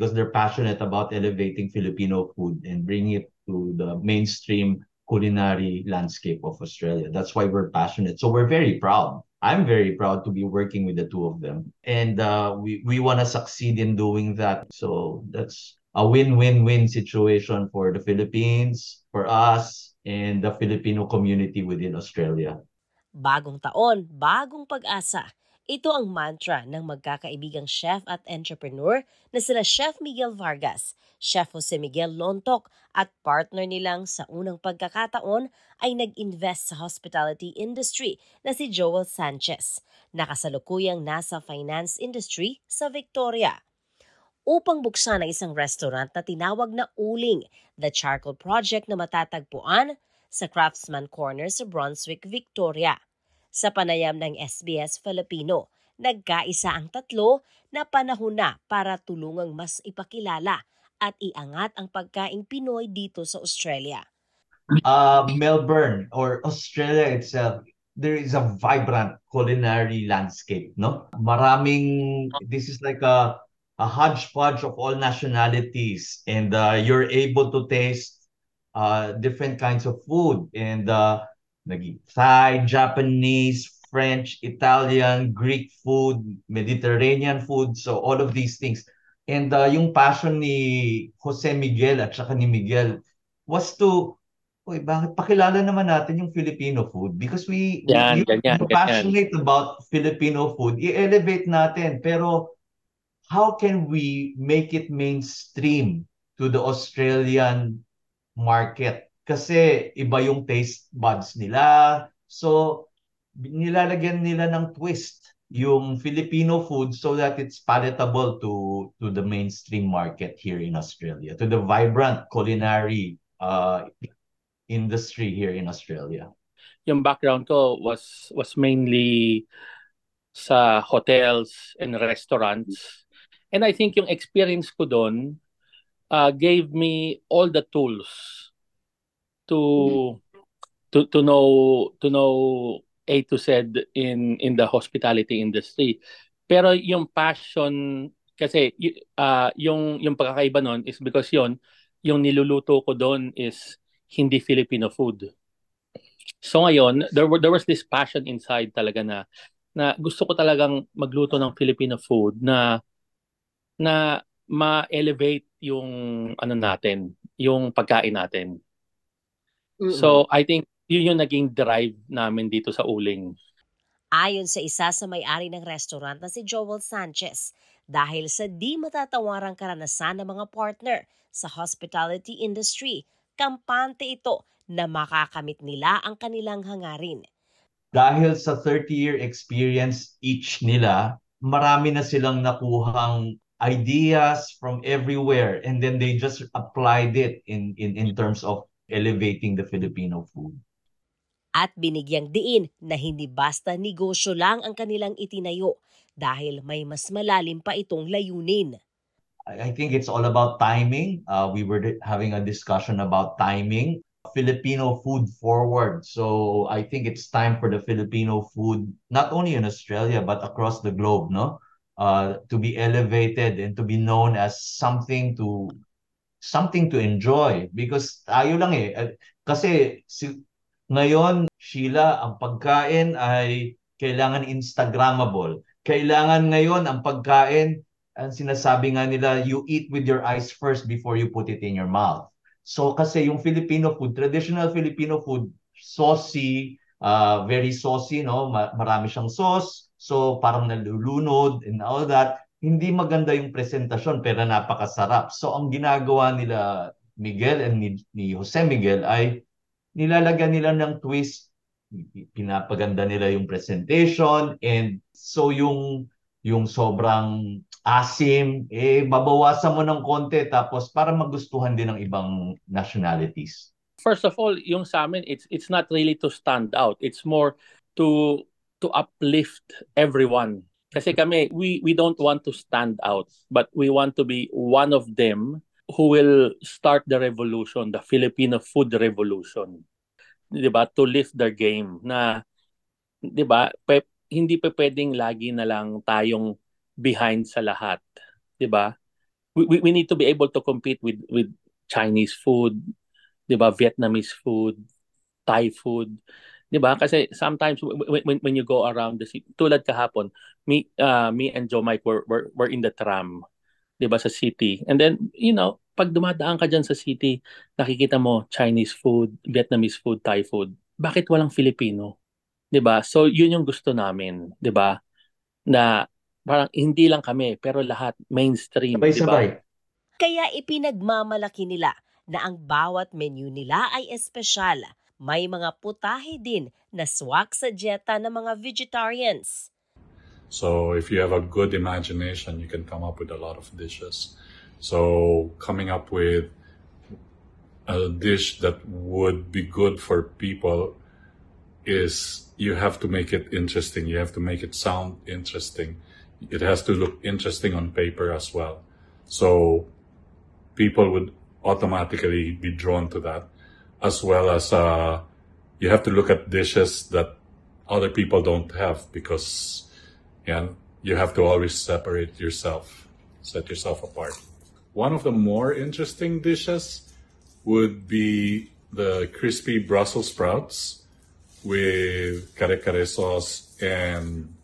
because they're passionate about elevating Filipino food and bringing it to the mainstream culinary landscape of Australia. That's why we're passionate. So we're very proud. I'm very proud to be working with the two of them. And uh, we, we want to succeed in doing that. So that's a win-win-win situation for the Philippines, for us, and the Filipino community within Australia. Bagong taon, bagong pag-asa. Ito ang mantra ng magkakaibigang chef at entrepreneur na sila Chef Miguel Vargas, Chef Jose Miguel Lontok at partner nilang sa unang pagkakataon ay nag-invest sa hospitality industry na si Joel Sanchez, nakasalukuyang nasa finance industry sa Victoria. Upang buksan ang isang restaurant na tinawag na Uling, the charcoal project na matatagpuan sa Craftsman Corner sa Brunswick, Victoria. Sa panayam ng SBS Filipino, nagkaisa ang tatlo na panahon na para tulungang mas ipakilala at iangat ang pagkaing Pinoy dito sa Australia. Uh, Melbourne or Australia itself, there is a vibrant culinary landscape, no? Maraming, this is like a, a hodgepodge of all nationalities and uh, you're able to taste uh, different kinds of food and uh, Thai, Japanese, French, Italian, Greek food, Mediterranean food, so all of these things. And uh, yung passion ni Jose Miguel at saka ni Miguel was to Uy, bakit pakilala naman natin yung Filipino food because we yan, we, ganyan, passionate ganyan. about Filipino food. I-elevate natin pero how can we make it mainstream to the Australian market? Kasi iba yung taste buds nila. So, nilalagyan nila ng twist yung Filipino food so that it's palatable to to the mainstream market here in Australia, to the vibrant culinary uh, industry here in Australia. Yung background ko was was mainly sa hotels and restaurants. And I think yung experience ko doon uh, gave me all the tools to to to know to know A to Z in in the hospitality industry. Pero yung passion kasi uh, yung yung pagkakaiba noon is because yon yung niluluto ko doon is hindi Filipino food. So ngayon, there were there was this passion inside talaga na na gusto ko talagang magluto ng Filipino food na na ma-elevate yung ano natin, yung pagkain natin. Mm-hmm. So I think yun yung naging drive namin dito sa Uling. Ayon sa isa sa may-ari ng restaurant na si Joel Sanchez, dahil sa di matatawarang karanasan ng mga partner sa hospitality industry, kampante ito na makakamit nila ang kanilang hangarin. Dahil sa 30-year experience each nila, marami na silang nakuhang ideas from everywhere and then they just applied it in in in terms of elevating the Filipino food. At binigyang diin na hindi basta negosyo lang ang kanilang itinayo dahil may mas malalim pa itong layunin. I think it's all about timing. Uh, we were having a discussion about timing. Filipino food forward. So I think it's time for the Filipino food, not only in Australia, but across the globe, no? Uh, to be elevated and to be known as something to something to enjoy. Because tayo lang eh. Kasi si, ngayon Sheila ang pagkain ay kailangan instagrammable. Kailangan ngayon ang pagkain ang sinasabi nga nila you eat with your eyes first before you put it in your mouth. So kasi yung Filipino food traditional Filipino food saucy uh, very saucy no? Marami siyang sauce. So parang nalulunod and all that hindi maganda yung presentasyon pero napakasarap. So ang ginagawa nila Miguel and ni, ni Jose Miguel ay nilalagyan nila ng twist, pinapaganda nila yung presentation and so yung yung sobrang asim, eh babawasan mo ng konti tapos para magustuhan din ng ibang nationalities. First of all, yung sa amin, it's it's not really to stand out. It's more to to uplift everyone kasi kami, we, we don't want to stand out, but we want to be one of them who will start the revolution, the Filipino food revolution. 'Di ba? To lift their game na 'di ba? Pe, hindi pa pwedeng lagi na lang tayong behind sa lahat, 'di ba? we, we need to be able to compete with with Chinese food, 'di ba? Vietnamese food, Thai food. 'Di ba? Kasi sometimes when, when, when you go around the city, tulad kahapon, me uh, me and Joe Mike were, were were in the tram, 'di ba, sa city. And then, you know, pag dumadaan ka diyan sa city, nakikita mo Chinese food, Vietnamese food, Thai food. Bakit walang Filipino? 'Di ba? So, yun yung gusto namin, 'di ba? Na parang hindi lang kami, pero lahat mainstream, 'di ba? Kaya ipinagmamalaki nila na ang bawat menu nila ay espesyal. May mga putahe din na swak sa dieta ng mga vegetarians. So if you have a good imagination, you can come up with a lot of dishes. So coming up with a dish that would be good for people is you have to make it interesting. You have to make it sound interesting. It has to look interesting on paper as well. So people would automatically be drawn to that as well as uh, you have to look at dishes that other people don't have because yeah, you have to always separate yourself, set yourself apart. One of the more interesting dishes would be the crispy Brussels sprouts with kare kare sauce and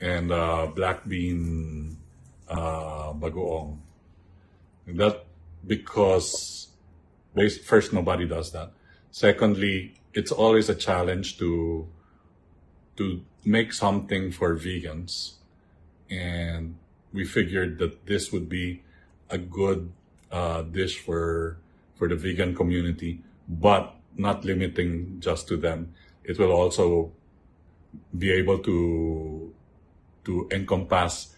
and uh, black bean uh, bagoong. That because first nobody does that. Secondly, it's always a challenge to to make something for vegans, and we figured that this would be a good uh, dish for for the vegan community, but not limiting just to them. It will also be able to to encompass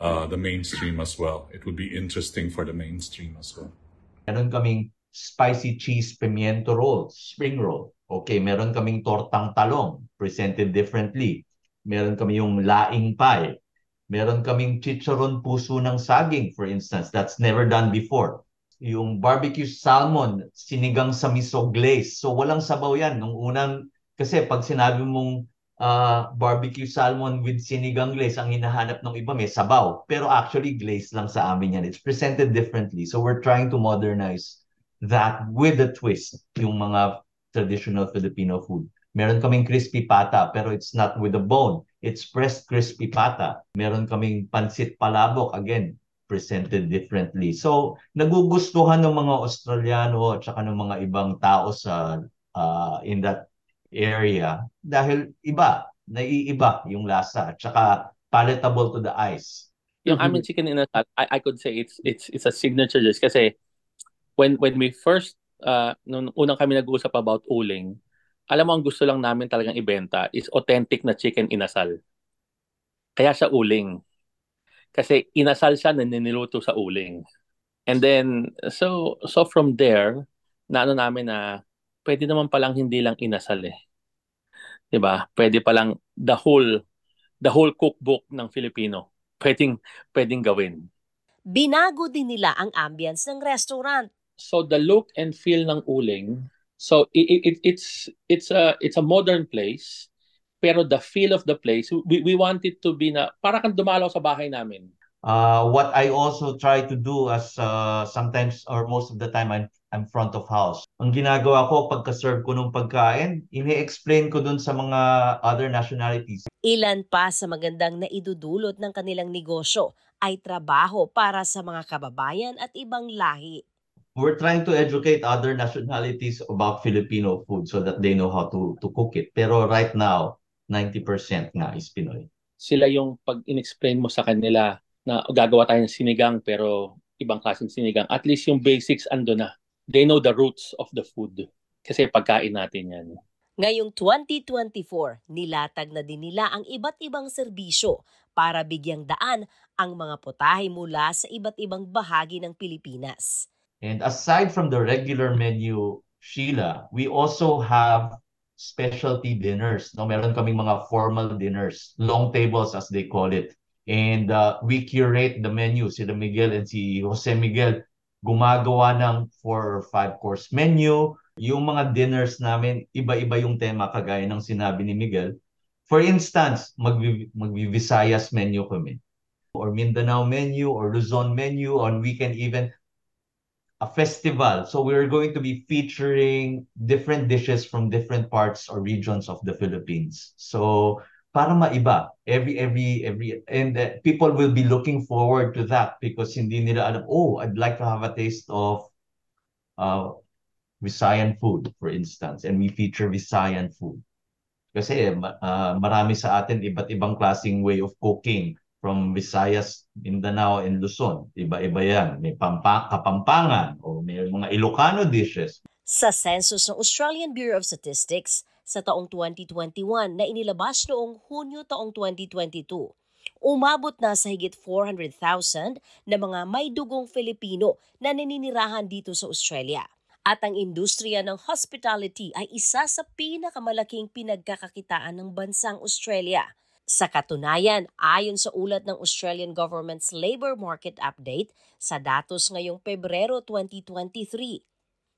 uh, the mainstream as well. It would be interesting for the mainstream as well. Spicy cheese pimiento roll, spring roll. Okay, meron kaming tortang talong, presented differently. Meron kami yung laing pie. Meron kaming chicharon puso ng saging, for instance. That's never done before. Yung barbecue salmon, sinigang sa miso glaze. So walang sabaw yan. Nung unang, kasi pag sinabi mong uh, barbecue salmon with sinigang glaze, ang hinahanap ng iba may sabaw. Pero actually, glaze lang sa amin yan. It's presented differently. So we're trying to modernize that with a twist, yung mga traditional Filipino food. Meron kaming crispy pata, pero it's not with a bone. It's pressed crispy pata. Meron kaming pansit palabok, again, presented differently. So, nagugustuhan ng mga Australiano at saka ng mga ibang tao sa uh, in that area dahil iba, naiiba yung lasa at saka palatable to the eyes. Yung mm-hmm. aming chicken inasal, I, I could say it's it's it's a signature dish kasi when when we first uh, nung unang kami nag-uusap about uling, alam mo ang gusto lang namin talagang ibenta is authentic na chicken inasal. Kaya siya uling. Kasi inasal siya na niniluto sa uling. And then so so from there, na ano namin na pwede naman palang hindi lang inasal eh. 'Di ba? Pwede palang the whole the whole cookbook ng Filipino. Pwedeng pwedeng gawin. Binago din nila ang ambience ng restaurant. So the look and feel ng uling, so it, it, it's it's a it's a modern place, pero the feel of the place, we, we want it to be na para kang dumalaw sa bahay namin. Uh, what I also try to do as uh, sometimes or most of the time I'm, I'm front of house. Ang ginagawa ko pagka-serve ko ng pagkain, ini-explain ko dun sa mga other nationalities. Ilan pa sa magandang naidudulot ng kanilang negosyo ay trabaho para sa mga kababayan at ibang lahi. We're trying to educate other nationalities about Filipino food so that they know how to to cook it. Pero right now, 90% nga is Pinoy. Sila yung pag in-explain mo sa kanila na gagawa tayo ng sinigang pero ibang klaseng sinigang. At least yung basics ando na. They know the roots of the food. Kasi pagkain natin yan. Ngayong 2024, nilatag na din nila ang iba't ibang serbisyo para bigyang daan ang mga putahe mula sa iba't ibang bahagi ng Pilipinas. And aside from the regular menu, Sheila, we also have specialty dinners. No, meron kaming mga formal dinners, long tables as they call it. And uh, we curate the menu. Sila Miguel and si Jose Miguel gumagawa ng four or five course menu. Yung mga dinners namin, iba-iba yung tema kagaya ng sinabi ni Miguel. For instance, mag- mag-Visayas menu kami. or Mindanao menu or Luzon menu, or we can even a festival. So we're going to be featuring different dishes from different parts or regions of the Philippines. So para maiba every every every and uh, people will be looking forward to that because hindi nila alam oh I'd like to have a taste of uh Visayan food for instance and we feature Visayan food kasi uh, marami sa atin iba't ibang klaseng way of cooking from Visayas, Mindanao, and Luzon. Iba-iba yan. May pampa kapampangan o may mga Ilocano dishes. Sa census ng Australian Bureau of Statistics sa taong 2021 na inilabas noong Hunyo taong 2022, umabot na sa higit 400,000 na mga may dugong Filipino na naninirahan dito sa Australia. At ang industriya ng hospitality ay isa sa pinakamalaking pinagkakakitaan ng bansang Australia – sa katunayan, ayon sa ulat ng Australian Government's Labor Market Update sa datos ngayong Pebrero 2023,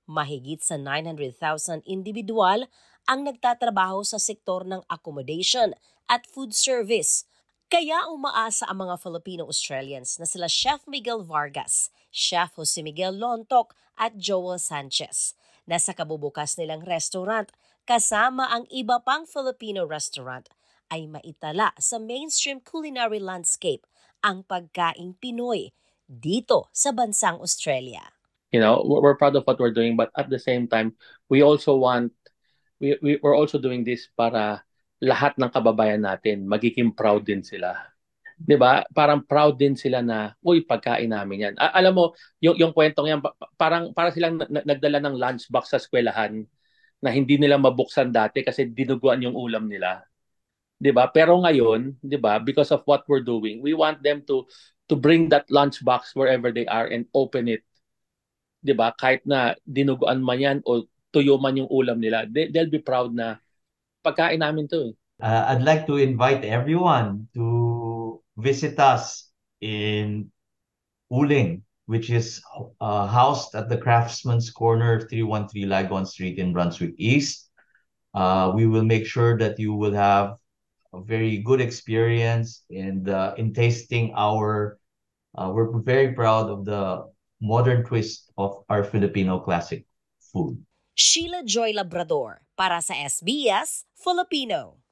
mahigit sa 900,000 individual ang nagtatrabaho sa sektor ng accommodation at food service. Kaya umaasa ang mga Filipino-Australians na sila Chef Miguel Vargas, Chef Jose Miguel Lontok at Joel Sanchez na sa kabubukas nilang restaurant kasama ang iba pang Filipino restaurant ay maitala sa mainstream culinary landscape ang pagkaing Pinoy dito sa bansang Australia. You know, we're proud of what we're doing but at the same time, we also want we, we we're also doing this para lahat ng kababayan natin magiging proud din sila. 'Di ba? Parang proud din sila na, uy, pagkain namin 'yan. A- alam mo, yung yung kwentong 'yan parang para silang nagdala ng lunchbox sa eskwelahan na hindi nila mabuksan dati kasi dinuguan yung ulam nila. 'Di ba? Pero ngayon, 'di ba, because of what we're doing, we want them to to bring that lunchbox wherever they are and open it. 'Di ba? Kahit na dinuguan man 'yan o tuyo man yung ulam nila, they, they'll be proud na pagkain namin 'to. Eh. Uh, I'd like to invite everyone to visit us in Uling, which is uh, housed at the Craftsman's Corner, 313 Lagon Street in Brunswick East. Uh, we will make sure that you will have a very good experience and uh, in tasting our uh, we're very proud of the modern twist of our Filipino classic food. Sheila Joy Labrador para sa SBS Filipino.